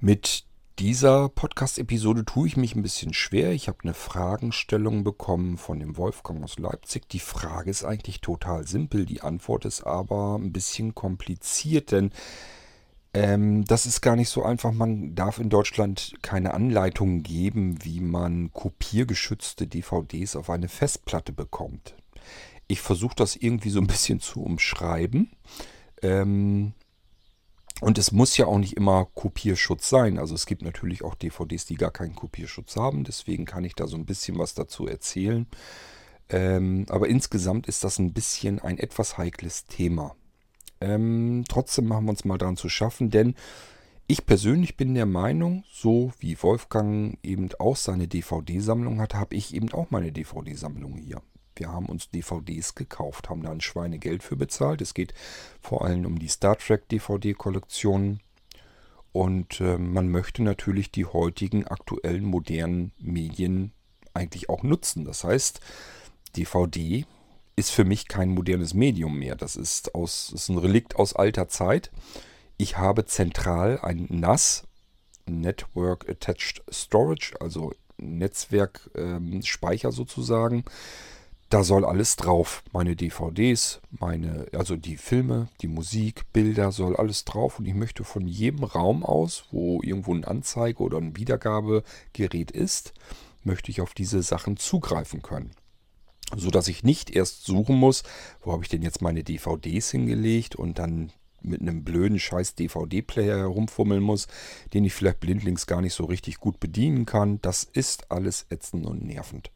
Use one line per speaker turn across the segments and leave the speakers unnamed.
Mit dieser Podcast-Episode tue ich mich ein bisschen schwer. Ich habe eine Fragenstellung bekommen von dem Wolfgang aus Leipzig. Die Frage ist eigentlich total simpel, die Antwort ist aber ein bisschen kompliziert, denn ähm, das ist gar nicht so einfach. Man darf in Deutschland keine Anleitungen geben, wie man kopiergeschützte DVDs auf eine Festplatte bekommt. Ich versuche das irgendwie so ein bisschen zu umschreiben. Ähm, und es muss ja auch nicht immer Kopierschutz sein. Also es gibt natürlich auch DVDs, die gar keinen Kopierschutz haben. Deswegen kann ich da so ein bisschen was dazu erzählen. Ähm, aber insgesamt ist das ein bisschen ein etwas heikles Thema. Ähm, trotzdem machen wir uns mal daran zu schaffen, denn ich persönlich bin der Meinung, so wie Wolfgang eben auch seine DVD-Sammlung hat, habe ich eben auch meine DVD-Sammlung hier. Wir haben uns DVDs gekauft, haben da ein Schweinegeld für bezahlt. Es geht vor allem um die Star Trek DVD-Kollektion. Und äh, man möchte natürlich die heutigen aktuellen modernen Medien eigentlich auch nutzen. Das heißt, DVD ist für mich kein modernes Medium mehr. Das ist, aus, ist ein Relikt aus alter Zeit. Ich habe zentral ein NAS, Network Attached Storage, also Netzwerkspeicher ähm, sozusagen. Da soll alles drauf. Meine DVDs, meine, also die Filme, die Musik, Bilder, soll alles drauf. Und ich möchte von jedem Raum aus, wo irgendwo ein Anzeige oder ein Wiedergabegerät ist, möchte ich auf diese Sachen zugreifen können so dass ich nicht erst suchen muss, wo habe ich denn jetzt meine DVDs hingelegt und dann mit einem blöden scheiß DVD-Player herumfummeln muss, den ich vielleicht blindlings gar nicht so richtig gut bedienen kann. Das ist alles ätzend und nervend.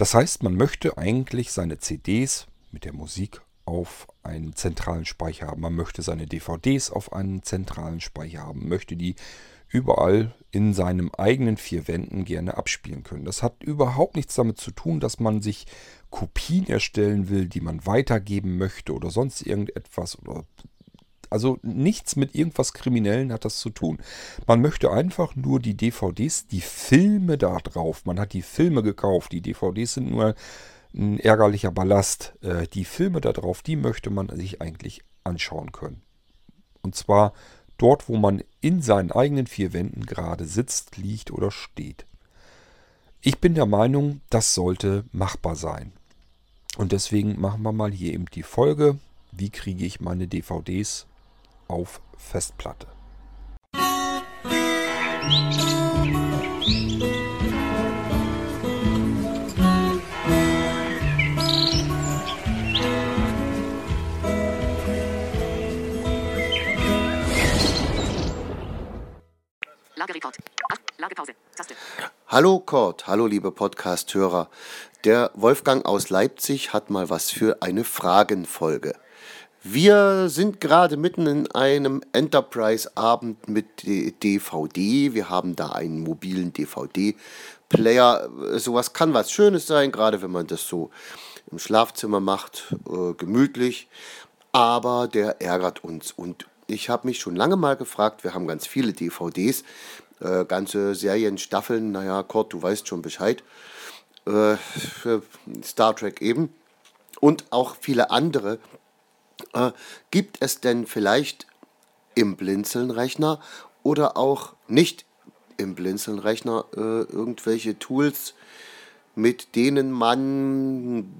Das heißt, man möchte eigentlich seine CDs mit der Musik auf einen zentralen Speicher haben. Man möchte seine DVDs auf einen zentralen Speicher haben, möchte die überall in seinem eigenen vier Wänden gerne abspielen können. Das hat überhaupt nichts damit zu tun, dass man sich Kopien erstellen will, die man weitergeben möchte oder sonst irgendetwas oder also nichts mit irgendwas Kriminellen hat das zu tun. Man möchte einfach nur die DVDs, die Filme da drauf. Man hat die Filme gekauft. Die DVDs sind nur ein ärgerlicher Ballast. Äh, die Filme da drauf, die möchte man sich eigentlich anschauen können. Und zwar dort, wo man in seinen eigenen vier Wänden gerade sitzt, liegt oder steht. Ich bin der Meinung, das sollte machbar sein. Und deswegen machen wir mal hier eben die Folge, wie kriege ich meine DVDs auf Festplatte. Musik
Lagerekord. Lagepause. Taste. Hallo Kurt, hallo liebe Podcast-Hörer. Der Wolfgang aus Leipzig hat mal was für eine Fragenfolge. Wir sind gerade mitten in einem Enterprise-Abend mit DVD. Wir haben da einen mobilen DVD-Player. Sowas kann was Schönes sein, gerade wenn man das so im Schlafzimmer macht, äh, gemütlich. Aber der ärgert uns und ich habe mich schon lange mal gefragt, wir haben ganz viele DVDs, äh, ganze Serien, Staffeln, naja, Kurt, du weißt schon Bescheid, äh, Star Trek eben und auch viele andere. Äh, gibt es denn vielleicht im Blinzelnrechner oder auch nicht im Blinzelnrechner äh, irgendwelche Tools, mit denen man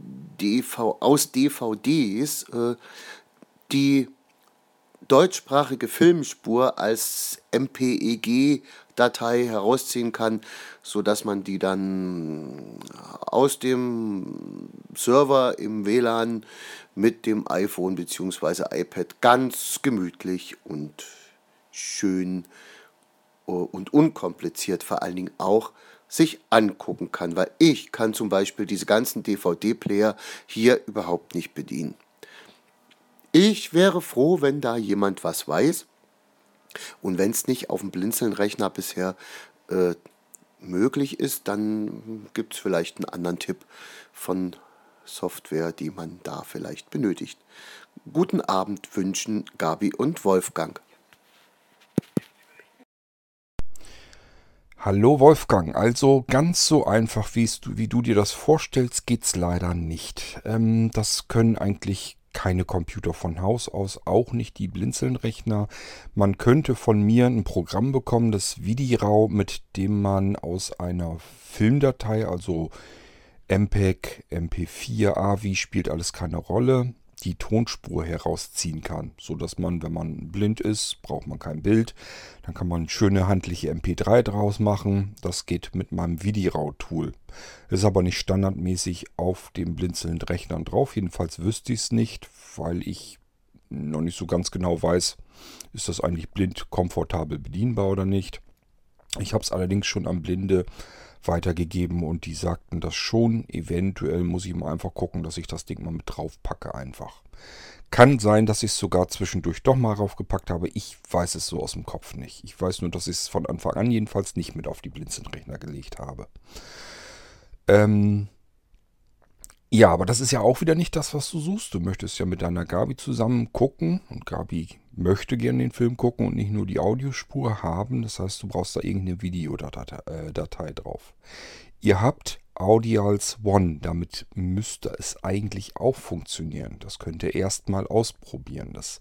DV aus DVDs äh, die deutschsprachige Filmspur als MPEG-Datei herausziehen kann, sodass man die dann aus dem Server im WLAN mit dem iPhone bzw. iPad ganz gemütlich und schön äh, und unkompliziert vor allen Dingen auch sich angucken kann, weil ich kann zum Beispiel diese ganzen DVD-Player hier überhaupt nicht bedienen. Ich wäre froh, wenn da jemand was weiß. Und wenn es nicht auf dem Blinzeln-Rechner bisher äh, möglich ist, dann gibt es vielleicht einen anderen Tipp von Software, die man da vielleicht benötigt. Guten Abend wünschen Gabi und Wolfgang.
Hallo Wolfgang, also ganz so einfach, wie du, dir das vorstellst, geht es leider nicht. Ähm, das können eigentlich keine Computer von Haus aus, auch nicht die Blinzeln-Rechner. Man könnte von mir ein Programm bekommen, das Vidirau, mit dem man aus einer Filmdatei, also MPEG, MP4, AVI, spielt alles keine Rolle, die Tonspur herausziehen kann, so dass man, wenn man blind ist, braucht man kein Bild, dann kann man schöne handliche MP3 draus machen. Das geht mit meinem Vidirau-Tool. Ist aber nicht standardmäßig auf dem blinzelnden Rechnern drauf. Jedenfalls wüsste ich es nicht, weil ich noch nicht so ganz genau weiß, ist das eigentlich blind komfortabel bedienbar oder nicht. Ich habe es allerdings schon am Blinde weitergegeben und die sagten das schon. Eventuell muss ich mal einfach gucken, dass ich das Ding mal mit drauf packe einfach. Kann sein, dass ich es sogar zwischendurch doch mal raufgepackt habe. Ich weiß es so aus dem Kopf nicht. Ich weiß nur, dass ich es von Anfang an jedenfalls nicht mit auf die Blinzelnrechner gelegt habe. Ähm, ja, aber das ist ja auch wieder nicht das, was du suchst. Du möchtest ja mit deiner Gabi zusammen gucken und Gabi möchte gerne den Film gucken und nicht nur die Audiospur haben. Das heißt, du brauchst da irgendeine Videodatei äh, drauf. Ihr habt Audials One, damit müsste es eigentlich auch funktionieren. Das könnt ihr erstmal ausprobieren. Das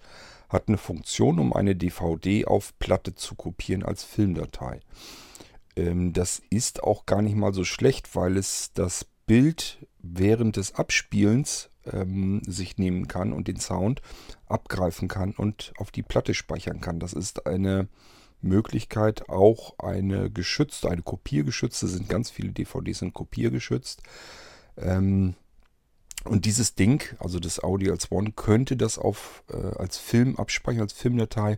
hat eine Funktion, um eine DVD auf Platte zu kopieren als Filmdatei. Ähm, das ist auch gar nicht mal so schlecht, weil es das Bild während des Abspielens ähm, sich nehmen kann und den Sound abgreifen kann und auf die Platte speichern kann. Das ist eine Möglichkeit, auch eine geschützte, eine kopiergeschützte, sind ganz viele DVDs sind kopiergeschützt. Ähm, und dieses Ding, also das Audio als One, könnte das auf, äh, als Film abspeichern, als Filmdatei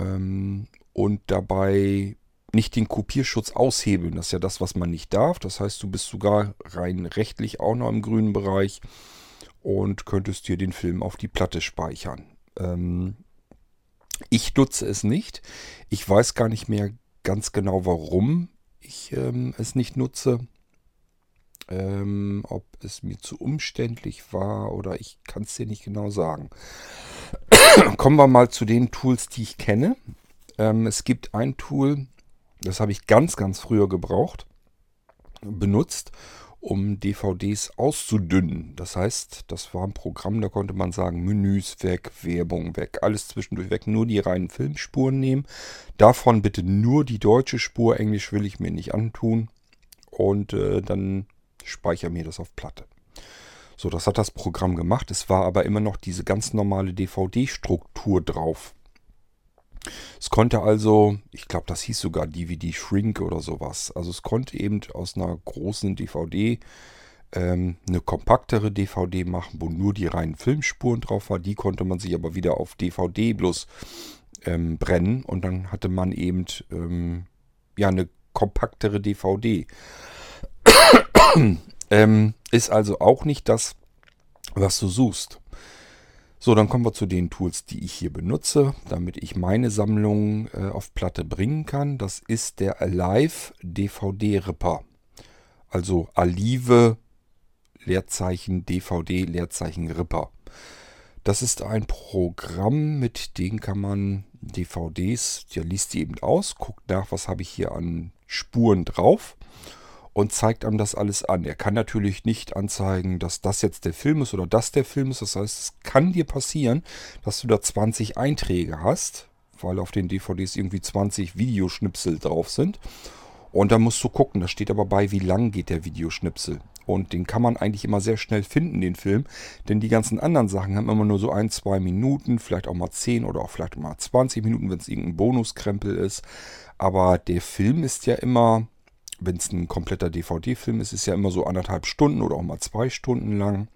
ähm, und dabei nicht den Kopierschutz aushebeln. Das ist ja das, was man nicht darf. Das heißt, du bist sogar rein rechtlich auch noch im grünen Bereich und könntest dir den Film auf die Platte speichern. Ähm, ich nutze es nicht. Ich weiß gar nicht mehr ganz genau, warum ich ähm, es nicht nutze. Ähm, ob es mir zu umständlich war oder ich kann es dir nicht genau sagen. Kommen wir mal zu den Tools, die ich kenne. Ähm, es gibt ein Tool, das habe ich ganz, ganz früher gebraucht, benutzt, um DVDs auszudünnen. Das heißt, das war ein Programm, da konnte man sagen, Menüs weg, Werbung weg, alles zwischendurch weg, nur die reinen Filmspuren nehmen. Davon bitte nur die deutsche Spur, Englisch will ich mir nicht antun. Und äh, dann speichere mir das auf Platte. So, das hat das Programm gemacht. Es war aber immer noch diese ganz normale DVD-Struktur drauf. Es konnte also, ich glaube, das hieß sogar DVD Shrink oder sowas. Also es konnte eben aus einer großen DVD ähm, eine kompaktere DVD machen, wo nur die reinen Filmspuren drauf war. Die konnte man sich aber wieder auf DVD bloß ähm, brennen und dann hatte man eben ähm, ja eine kompaktere DVD. Ähm, ist also auch nicht das, was du suchst. So, dann kommen wir zu den Tools, die ich hier benutze, damit ich meine Sammlung äh, auf Platte bringen kann. Das ist der Alive DVD Ripper. Also Alive Leerzeichen DVD Leerzeichen Ripper. Das ist ein Programm, mit dem kann man DVDs, der liest die eben aus, guckt nach, was habe ich hier an Spuren drauf und zeigt einem das alles an. Er kann natürlich nicht anzeigen, dass das jetzt der Film ist oder das der Film ist. Das heißt, es kann dir passieren, dass du da 20 Einträge hast, weil auf den DVDs irgendwie 20 Videoschnipsel drauf sind. Und da musst du gucken, da steht aber bei, wie lang geht der Videoschnipsel. Und den kann man eigentlich immer sehr schnell finden, den Film. Denn die ganzen anderen Sachen haben immer nur so ein, zwei Minuten, vielleicht auch mal 10 oder auch vielleicht mal 20 Minuten, wenn es irgendein Bonuskrempel ist. Aber der Film ist ja immer wenn es ein kompletter DVD-Film ist, ist ja immer so anderthalb Stunden oder auch mal zwei Stunden lang.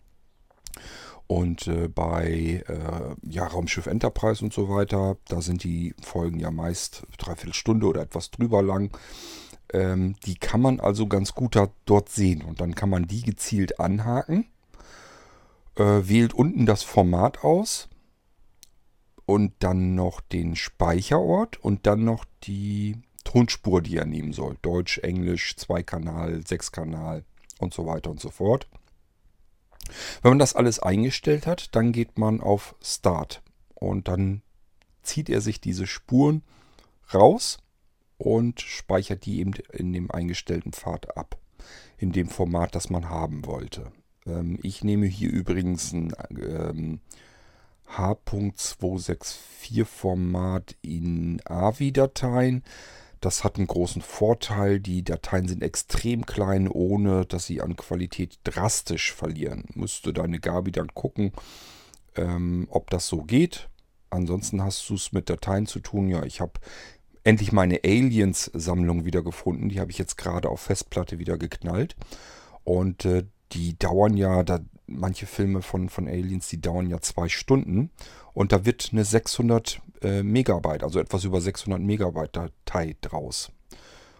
Und äh, bei äh, ja, Raumschiff Enterprise und so weiter, da sind die Folgen ja meist dreiviertel Stunde oder etwas drüber lang. Ähm, die kann man also ganz gut da, dort sehen. Und dann kann man die gezielt anhaken. Äh, wählt unten das Format aus. Und dann noch den Speicherort und dann noch die Tonspur, die er nehmen soll. Deutsch, Englisch, Zweikanal, Sechskanal und so weiter und so fort. Wenn man das alles eingestellt hat, dann geht man auf Start und dann zieht er sich diese Spuren raus und speichert die eben in dem eingestellten Pfad ab. In dem Format, das man haben wollte. Ähm, ich nehme hier übrigens ein ähm, H.264 Format in AVI-Dateien. Das hat einen großen Vorteil. Die Dateien sind extrem klein, ohne dass sie an Qualität drastisch verlieren. Müsste deine Gabi dann gucken, ähm, ob das so geht. Ansonsten hast du es mit Dateien zu tun. Ja, ich habe endlich meine Aliens-Sammlung wieder gefunden. Die habe ich jetzt gerade auf Festplatte wieder geknallt. Und äh, die dauern ja, da, manche Filme von, von Aliens, die dauern ja zwei Stunden. Und da wird eine 600 äh, Megabyte, also etwas über 600 Megabyte Datei draus.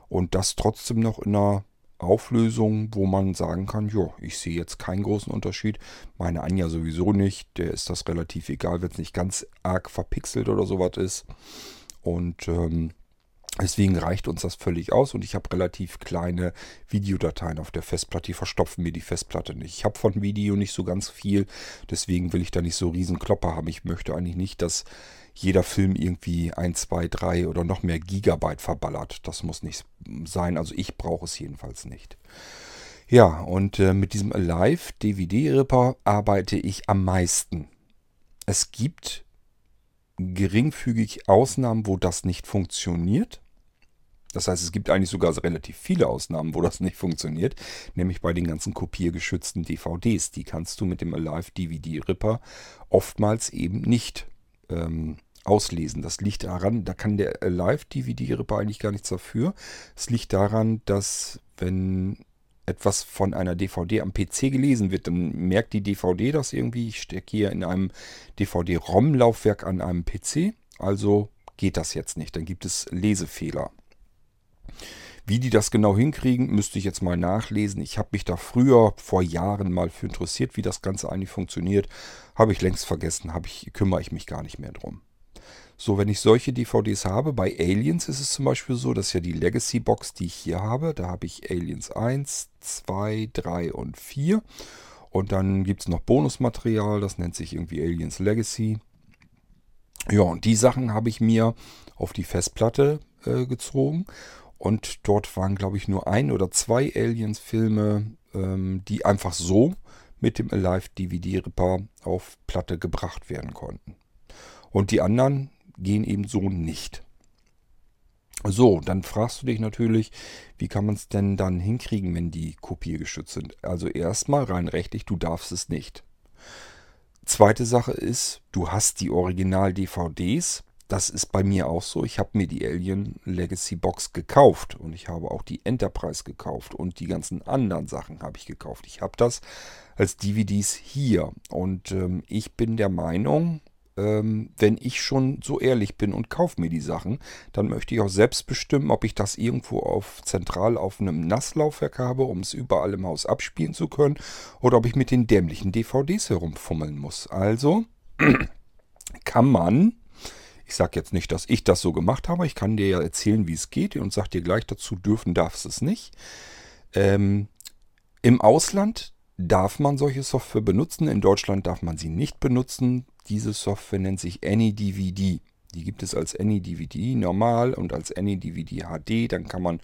Und das trotzdem noch in einer Auflösung, wo man sagen kann, ja, ich sehe jetzt keinen großen Unterschied. Meine Anja sowieso nicht. Der ist das relativ egal, wenn es nicht ganz arg verpixelt oder sowas ist. Und ähm, deswegen reicht uns das völlig aus. Und ich habe relativ kleine Videodateien auf der Festplatte. Die verstopfen mir die Festplatte nicht. Ich habe von Video nicht so ganz viel. Deswegen will ich da nicht so riesen Klopper haben. Ich möchte eigentlich nicht, dass jeder Film irgendwie 1, 2, 3 oder noch mehr Gigabyte verballert. Das muss nicht sein. Also ich brauche es jedenfalls nicht. Ja, und äh, mit diesem Alive DVD-Ripper arbeite ich am meisten. Es gibt geringfügig Ausnahmen, wo das nicht funktioniert. Das heißt, es gibt eigentlich sogar relativ viele Ausnahmen, wo das nicht funktioniert, nämlich bei den ganzen kopiergeschützten DVDs. Die kannst du mit dem Alive DVD Ripper oftmals eben nicht ähm, auslesen. Das liegt daran, da kann der Live-DVD-Ripper eigentlich gar nichts dafür. Es liegt daran, dass wenn etwas von einer DVD am PC gelesen wird, dann merkt die DVD das irgendwie. Ich stecke hier in einem DVD-ROM-Laufwerk an einem PC, also geht das jetzt nicht. Dann gibt es Lesefehler. Wie die das genau hinkriegen, müsste ich jetzt mal nachlesen. Ich habe mich da früher vor Jahren mal für interessiert, wie das Ganze eigentlich funktioniert. Habe ich längst vergessen, ich, kümmere ich mich gar nicht mehr drum. So, wenn ich solche DVDs habe, bei Aliens ist es zum Beispiel so, dass ja die Legacy Box, die ich hier habe, da habe ich Aliens 1, 2, 3 und 4. Und dann gibt es noch Bonusmaterial, das nennt sich irgendwie Aliens Legacy. Ja, und die Sachen habe ich mir auf die Festplatte äh, gezogen und dort waren, glaube ich, nur ein oder zwei Aliens-Filme, ähm, die einfach so mit dem Alive DVD-Ripper auf Platte gebracht werden konnten. Und die anderen gehen eben so nicht. So, dann fragst du dich natürlich, wie kann man es denn dann hinkriegen, wenn die kopiergeschützt sind? Also erstmal rein rechtlich, du darfst es nicht. Zweite Sache ist, du hast die Original-DVDs, das ist bei mir auch so. Ich habe mir die Alien Legacy Box gekauft und ich habe auch die Enterprise gekauft und die ganzen anderen Sachen habe ich gekauft. Ich habe das als DVDs hier und ähm, ich bin der Meinung, ähm, wenn ich schon so ehrlich bin und kaufe mir die Sachen, dann möchte ich auch selbst bestimmen, ob ich das irgendwo auf zentral auf einem Nasslaufwerk habe, um es überall im Haus abspielen zu können, oder ob ich mit den dämlichen DVDs herumfummeln muss. Also kann man ich sage jetzt nicht, dass ich das so gemacht habe. Ich kann dir ja erzählen, wie es geht und sage dir gleich dazu, dürfen darfst es nicht. Ähm, Im Ausland darf man solche Software benutzen. In Deutschland darf man sie nicht benutzen. Diese Software nennt sich AnyDVD. Die gibt es als AnyDVD normal und als AnyDVD HD. Dann kann man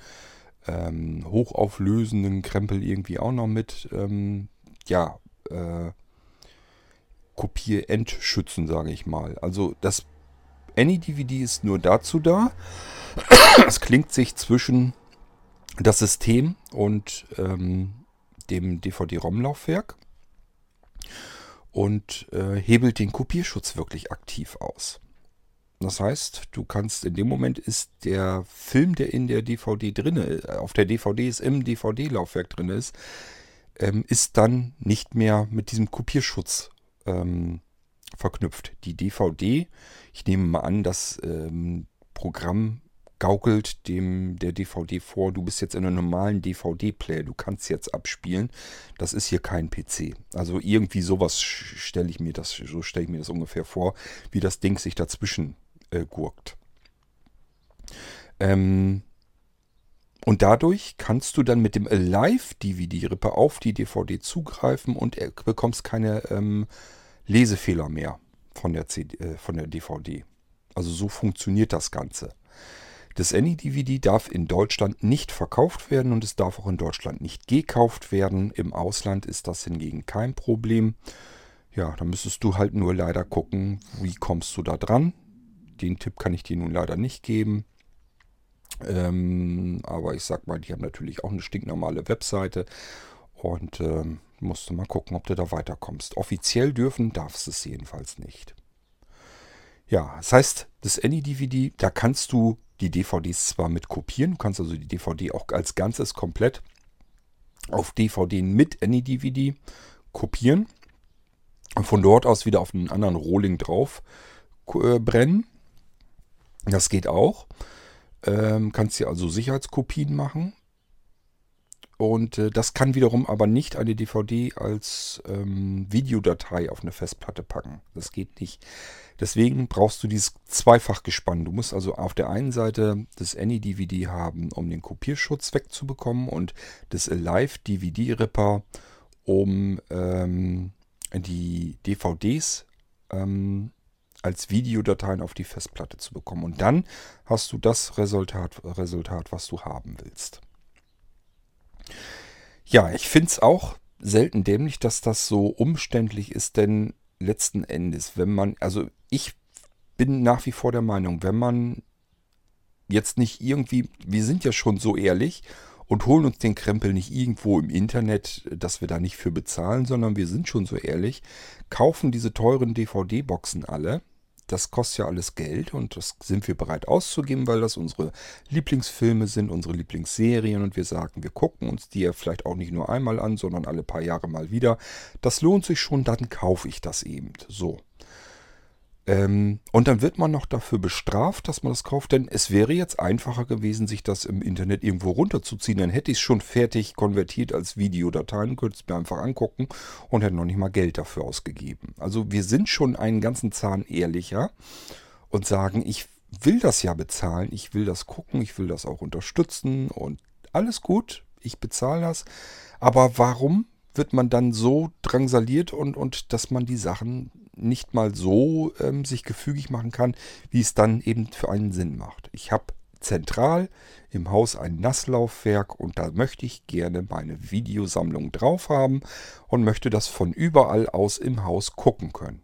ähm, hochauflösenden Krempel irgendwie auch noch mit, ähm, ja, äh, Kopier-Entschützen, sage ich mal. Also das AnyDVD ist nur dazu da. Es klingt sich zwischen das System und ähm, dem DVD-ROM-Laufwerk und äh, hebelt den Kopierschutz wirklich aktiv aus. Das heißt, du kannst in dem Moment ist der Film, der in der DVD drin ist, auf der DVD ist, im DVD-Laufwerk drin ist, ähm, ist dann nicht mehr mit diesem Kopierschutz ähm, verknüpft. Die DVD, ich nehme mal an, das ähm, Programm gaukelt dem der DVD vor, du bist jetzt in einem normalen DVD-Player, du kannst jetzt abspielen. Das ist hier kein PC. Also irgendwie sowas stelle ich mir das, so stelle ich mir das ungefähr vor, wie das Ding sich dazwischen äh, gurkt. Ähm, und dadurch kannst du dann mit dem Alive-DVD-Ripper auf die DVD zugreifen und bekommst keine ähm, Lesefehler mehr von der, CD, äh, von der DVD. Also so funktioniert das Ganze. Das AnyDVD darf in Deutschland nicht verkauft werden und es darf auch in Deutschland nicht gekauft werden. Im Ausland ist das hingegen kein Problem. Ja, da müsstest du halt nur leider gucken, wie kommst du da dran. Den Tipp kann ich dir nun leider nicht geben. Ähm, aber ich sag mal, die haben natürlich auch eine stinknormale Webseite und ähm, musst du mal gucken, ob du da weiterkommst. Offiziell dürfen darfst es jedenfalls nicht. Ja, das heißt, das AnyDVD, da kannst du die DVDs zwar mit kopieren, du kannst also die DVD auch als Ganzes komplett auf DVD mit AnyDVD kopieren und von dort aus wieder auf einen anderen Rohling drauf äh, brennen. Das geht auch. Ähm, kannst dir also Sicherheitskopien machen. Und äh, das kann wiederum aber nicht eine DVD als ähm, Videodatei auf eine Festplatte packen. Das geht nicht. Deswegen brauchst du dieses Zweifachgespann. Du musst also auf der einen Seite das AnyDVD haben, um den Kopierschutz wegzubekommen und das Alive DVD Ripper, um ähm, die DVDs ähm, als Videodateien auf die Festplatte zu bekommen. Und dann hast du das Resultat, Resultat was du haben willst. Ja, ich finde es auch selten dämlich, dass das so umständlich ist, denn letzten Endes, wenn man, also ich bin nach wie vor der Meinung, wenn man jetzt nicht irgendwie, wir sind ja schon so ehrlich und holen uns den Krempel nicht irgendwo im Internet, dass wir da nicht für bezahlen, sondern wir sind schon so ehrlich, kaufen diese teuren DVD-Boxen alle, das kostet ja alles Geld und das sind wir bereit auszugeben, weil das unsere Lieblingsfilme sind, unsere Lieblingsserien und wir sagen, wir gucken uns die ja vielleicht auch nicht nur einmal an, sondern alle paar Jahre mal wieder. Das lohnt sich schon, dann kaufe ich das eben. So. Ähm, und dann wird man noch dafür bestraft, dass man das kauft, denn es wäre jetzt einfacher gewesen, sich das im Internet irgendwo runterzuziehen. Dann hätte ich es schon fertig konvertiert als Videodateien, könnte es mir einfach angucken und hätte noch nicht mal Geld dafür ausgegeben. Also wir sind schon einen ganzen Zahn ehrlicher und sagen, ich will das ja bezahlen, ich will das gucken, ich will das auch unterstützen und alles gut, ich bezahle das. Aber warum wird man dann so drangsaliert und, und dass man die Sachen nicht mal so ähm, sich gefügig machen kann, wie es dann eben für einen Sinn macht. Ich habe zentral im Haus ein Nasslaufwerk und da möchte ich gerne meine Videosammlung drauf haben und möchte das von überall aus im Haus gucken können.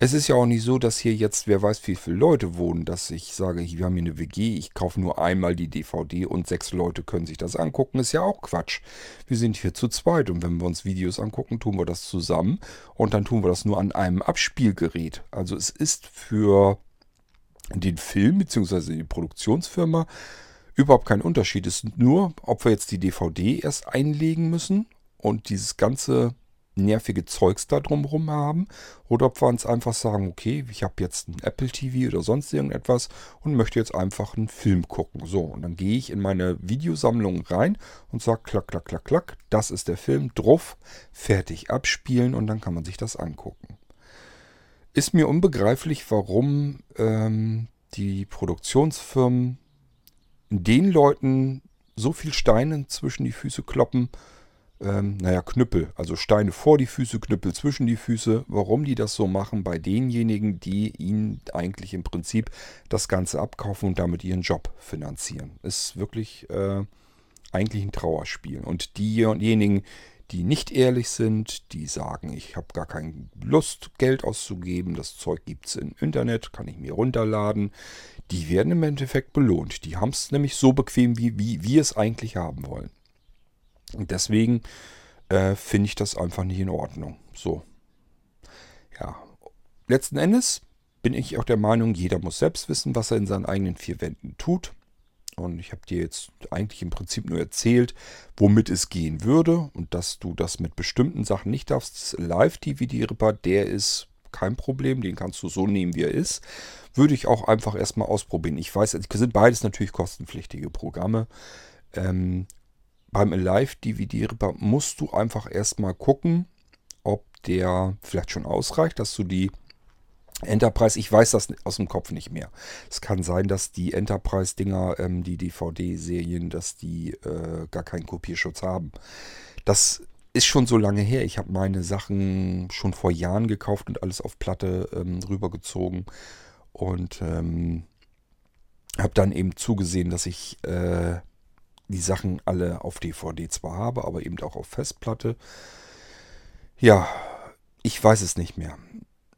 Es ist ja auch nicht so, dass hier jetzt, wer weiß, wie viele Leute wohnen, dass ich sage, wir haben hier eine WG, ich kaufe nur einmal die DVD und sechs Leute können sich das angucken. Ist ja auch Quatsch. Wir sind hier zu zweit und wenn wir uns Videos angucken, tun wir das zusammen und dann tun wir das nur an einem Abspielgerät. Also es ist für den Film bzw. die Produktionsfirma überhaupt kein Unterschied. Es ist nur, ob wir jetzt die DVD erst einlegen müssen und dieses ganze nervige Zeugs da drumherum haben oder ob wir uns einfach sagen, okay, ich habe jetzt ein Apple TV oder sonst irgendetwas und möchte jetzt einfach einen Film gucken. So, und dann gehe ich in meine Videosammlung rein und sage klack, klack, klack, klack, das ist der Film, drauf, fertig abspielen und dann kann man sich das angucken. Ist mir unbegreiflich, warum ähm, die Produktionsfirmen den Leuten so viel Steine zwischen die Füße kloppen, ähm, naja, Knüppel, also Steine vor die Füße, Knüppel zwischen die Füße. Warum die das so machen bei denjenigen, die ihnen eigentlich im Prinzip das Ganze abkaufen und damit ihren Job finanzieren, ist wirklich äh, eigentlich ein Trauerspiel. Und diejenigen, die nicht ehrlich sind, die sagen, ich habe gar keine Lust, Geld auszugeben, das Zeug gibt es im Internet, kann ich mir runterladen, die werden im Endeffekt belohnt. Die haben es nämlich so bequem, wie, wie wir es eigentlich haben wollen. Und deswegen äh, finde ich das einfach nicht in Ordnung. So. Ja. Letzten Endes bin ich auch der Meinung, jeder muss selbst wissen, was er in seinen eigenen vier Wänden tut. Und ich habe dir jetzt eigentlich im Prinzip nur erzählt, womit es gehen würde und dass du das mit bestimmten Sachen nicht darfst. Live-DVD-Ripper, der ist kein Problem, den kannst du so nehmen, wie er ist. Würde ich auch einfach erstmal ausprobieren. Ich weiß, es sind beides natürlich kostenpflichtige Programme. Ähm, beim Alive DVD Ripper musst du einfach erstmal gucken, ob der vielleicht schon ausreicht, dass du die Enterprise, ich weiß das aus dem Kopf nicht mehr. Es kann sein, dass die Enterprise-Dinger, ähm, die DVD-Serien, dass die äh, gar keinen Kopierschutz haben. Das ist schon so lange her. Ich habe meine Sachen schon vor Jahren gekauft und alles auf Platte ähm, rübergezogen. Und ähm, habe dann eben zugesehen, dass ich äh, die Sachen alle auf DVD zwar habe, aber eben auch auf Festplatte. Ja, ich weiß es nicht mehr.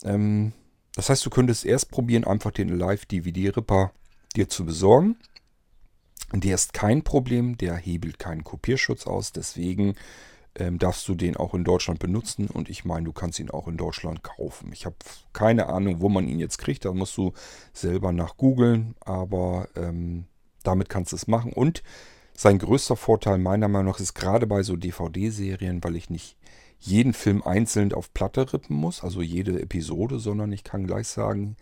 Ähm, das heißt, du könntest erst probieren, einfach den Live-DVD-Ripper dir zu besorgen. Der ist kein Problem, der hebelt keinen Kopierschutz aus, deswegen ähm, darfst du den auch in Deutschland benutzen und ich meine, du kannst ihn auch in Deutschland kaufen. Ich habe keine Ahnung, wo man ihn jetzt kriegt, da musst du selber nach googeln, aber ähm, damit kannst du es machen und sein größter Vorteil meiner Meinung nach ist gerade bei so DVD-Serien, weil ich nicht jeden Film einzeln auf Platte rippen muss, also jede Episode, sondern ich kann gleich sagen,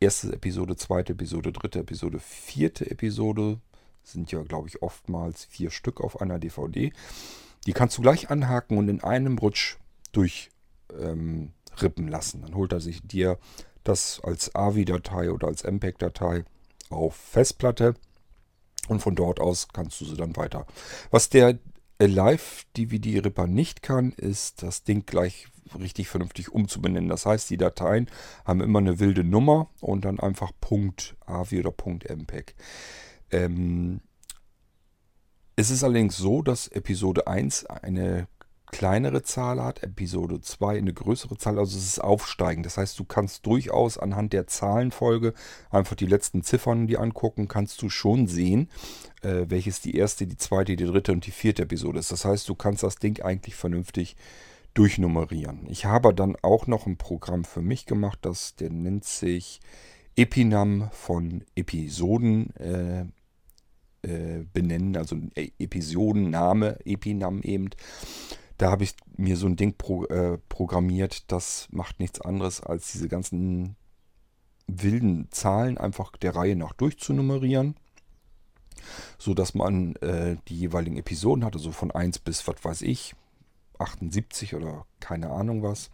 erste Episode, zweite Episode, dritte Episode, vierte Episode, sind ja glaube ich oftmals vier Stück auf einer DVD. Die kannst du gleich anhaken und in einem Rutsch durchrippen ähm, lassen. Dann holt er sich dir das als AVI-Datei oder als MPEG-Datei auf Festplatte und von dort aus kannst du sie dann weiter. Was der Live-DVD-Ripper nicht kann, ist das Ding gleich richtig vernünftig umzubenennen. Das heißt, die Dateien haben immer eine wilde Nummer und dann einfach .avi oder .mpeg. Ähm, es ist allerdings so, dass Episode 1 eine kleinere Zahl hat, Episode 2 eine größere Zahl, also es ist aufsteigend. Das heißt, du kannst durchaus anhand der Zahlenfolge einfach die letzten Ziffern die angucken, kannst du schon sehen, äh, welches die erste, die zweite, die dritte und die vierte Episode ist. Das heißt, du kannst das Ding eigentlich vernünftig durchnummerieren. Ich habe dann auch noch ein Programm für mich gemacht, das der nennt sich Epinam von Episoden. Äh, äh, benennen, also e-, Episodenname, Epinam eben. Da habe ich mir so ein Ding pro, äh, programmiert, das macht nichts anderes, als diese ganzen wilden Zahlen einfach der Reihe nach durchzunummerieren, so dass man äh, die jeweiligen Episoden hatte, so von 1 bis, was weiß ich, 78 oder keine Ahnung was.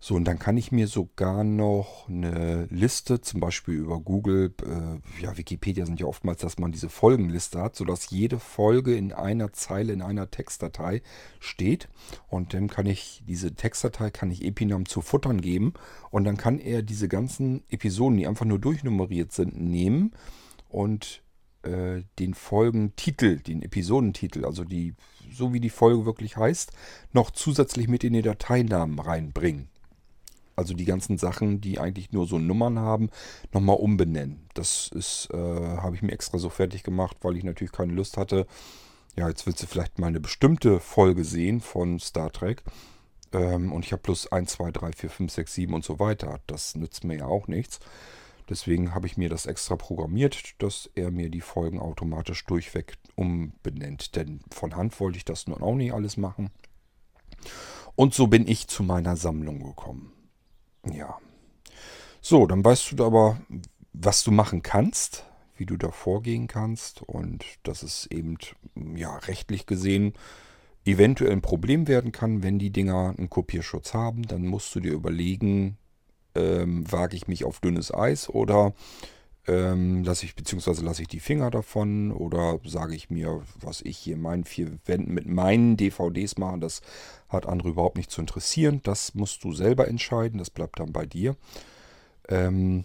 So, und dann kann ich mir sogar noch eine Liste, zum Beispiel über Google, äh, ja, Wikipedia sind ja oftmals, dass man diese Folgenliste hat, sodass jede Folge in einer Zeile, in einer Textdatei steht. Und dann kann ich diese Textdatei, kann ich Epinam zu futtern geben. Und dann kann er diese ganzen Episoden, die einfach nur durchnummeriert sind, nehmen und äh, den Folgentitel, den Episodentitel, also die, so wie die Folge wirklich heißt, noch zusätzlich mit in die Dateinamen reinbringen also die ganzen Sachen, die eigentlich nur so Nummern haben, nochmal umbenennen. Das ist, äh, habe ich mir extra so fertig gemacht, weil ich natürlich keine Lust hatte. Ja, jetzt willst du vielleicht mal eine bestimmte Folge sehen von Star Trek. Ähm, und ich habe plus 1, 2, 3, 4, 5, 6, 7 und so weiter. Das nützt mir ja auch nichts. Deswegen habe ich mir das extra programmiert, dass er mir die Folgen automatisch durchweg umbenennt. Denn von Hand wollte ich das nun auch nicht alles machen. Und so bin ich zu meiner Sammlung gekommen. Ja. So, dann weißt du aber, was du machen kannst, wie du da vorgehen kannst und dass es eben, ja, rechtlich gesehen eventuell ein Problem werden kann, wenn die Dinger einen Kopierschutz haben. Dann musst du dir überlegen, ähm, wage ich mich auf dünnes Eis oder ähm, lasse ich, beziehungsweise lasse ich die Finger davon oder sage ich mir, was ich hier in meinen vier Wänden mit meinen DVDs mache, das hat andere überhaupt nicht zu interessieren. Das musst du selber entscheiden, das bleibt dann bei dir. Ähm,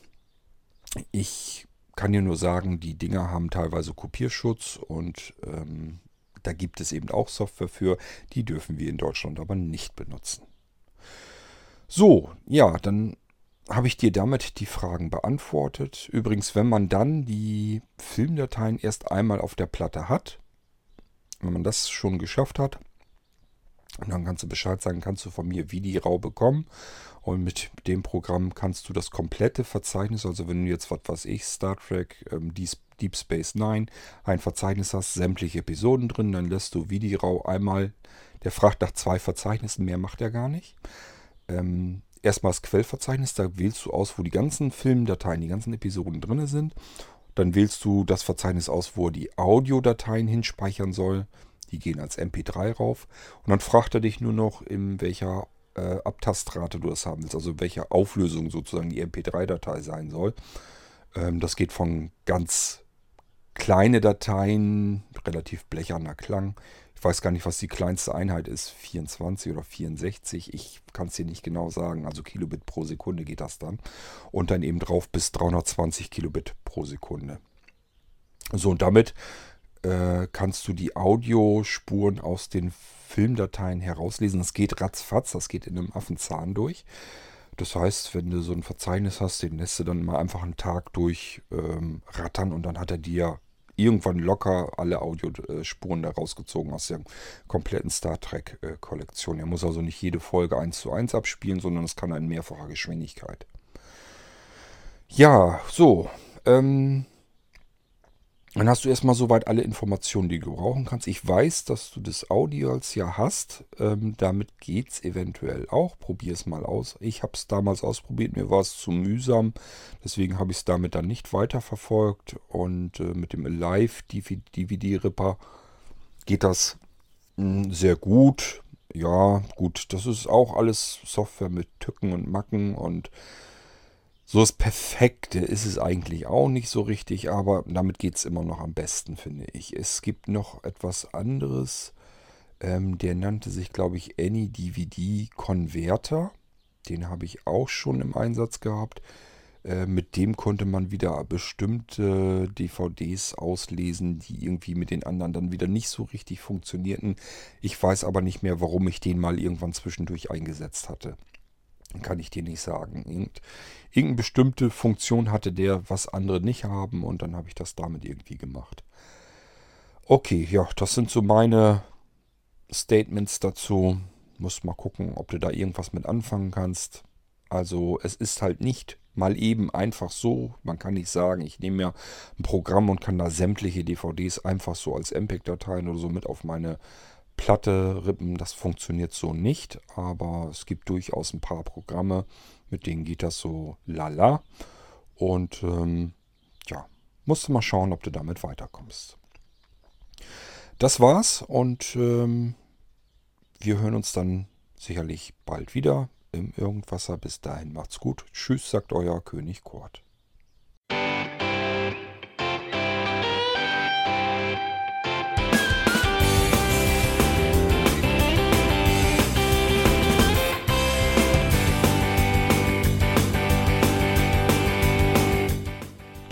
ich kann dir nur sagen, die Dinger haben teilweise Kopierschutz und ähm, da gibt es eben auch Software für, die dürfen wir in Deutschland aber nicht benutzen. So, ja, dann habe ich dir damit die Fragen beantwortet. Übrigens, wenn man dann die Filmdateien erst einmal auf der Platte hat, wenn man das schon geschafft hat, dann kannst du Bescheid sagen, kannst du von mir Video bekommen. Und mit dem Programm kannst du das komplette Verzeichnis, also wenn du jetzt, was weiß ich, Star Trek, ähm, Deep Space Nine, ein Verzeichnis hast, sämtliche Episoden drin, dann lässt du Video einmal, der fragt nach zwei Verzeichnissen, mehr macht er gar nicht. Ähm, erstmal das Quellverzeichnis, da wählst du aus, wo die ganzen Filmdateien, die ganzen Episoden drin sind. Dann wählst du das Verzeichnis aus, wo er die Audiodateien hinspeichern soll. Die gehen als MP3 rauf. Und dann fragt er dich nur noch, in welcher äh, Abtastrate du das haben willst, also welcher Auflösung sozusagen die MP3-Datei sein soll. Ähm, das geht von ganz kleine Dateien, relativ blecherner Klang, weiß gar nicht, was die kleinste Einheit ist. 24 oder 64. Ich kann es dir nicht genau sagen. Also Kilobit pro Sekunde geht das dann. Und dann eben drauf bis 320 Kilobit pro Sekunde. So, und damit äh, kannst du die Audiospuren aus den Filmdateien herauslesen. Das geht ratzfatz, das geht in einem Affenzahn durch. Das heißt, wenn du so ein Verzeichnis hast, den lässt du dann mal einfach einen Tag durch ähm, rattern und dann hat er dir irgendwann locker alle Audiospuren da rausgezogen aus der kompletten Star Trek-Kollektion. Er muss also nicht jede Folge 1 zu 1 abspielen, sondern es kann in mehrfacher Geschwindigkeit. Ja, so. Ähm, dann hast du erstmal soweit alle Informationen, die du brauchen kannst. Ich weiß, dass du das Audio als ja hast. Ähm, damit es eventuell auch. Probier es mal aus. Ich habe es damals ausprobiert. Mir war es zu mühsam. Deswegen habe ich es damit dann nicht weiterverfolgt. Und äh, mit dem Alive DVD-Ripper geht das mh, hm, sehr gut. Ja, gut. Das ist auch alles Software mit Tücken und Macken und so das Perfekte ist es eigentlich auch nicht so richtig, aber damit geht es immer noch am besten, finde ich. Es gibt noch etwas anderes. Ähm, der nannte sich, glaube ich, AnyDVD Converter. Den habe ich auch schon im Einsatz gehabt. Äh, mit dem konnte man wieder bestimmte DVDs auslesen, die irgendwie mit den anderen dann wieder nicht so richtig funktionierten. Ich weiß aber nicht mehr, warum ich den mal irgendwann zwischendurch eingesetzt hatte. Kann ich dir nicht sagen. Irgend, irgendeine bestimmte Funktion hatte der, was andere nicht haben und dann habe ich das damit irgendwie gemacht. Okay, ja, das sind so meine Statements dazu. Muss mal gucken, ob du da irgendwas mit anfangen kannst. Also es ist halt nicht mal eben einfach so. Man kann nicht sagen, ich nehme mir ein Programm und kann da sämtliche DVDs einfach so als MPEG-Dateien oder so mit auf meine Platte rippen. Das funktioniert so nicht, aber es gibt durchaus ein paar Programme, mit denen geht das so lala. Und ähm, ja, musst du mal schauen, ob du damit weiterkommst. Das war's und ähm, wir hören uns dann sicherlich bald wieder im Irgendwasser. Bis dahin macht's gut. Tschüss, sagt euer König Kurt.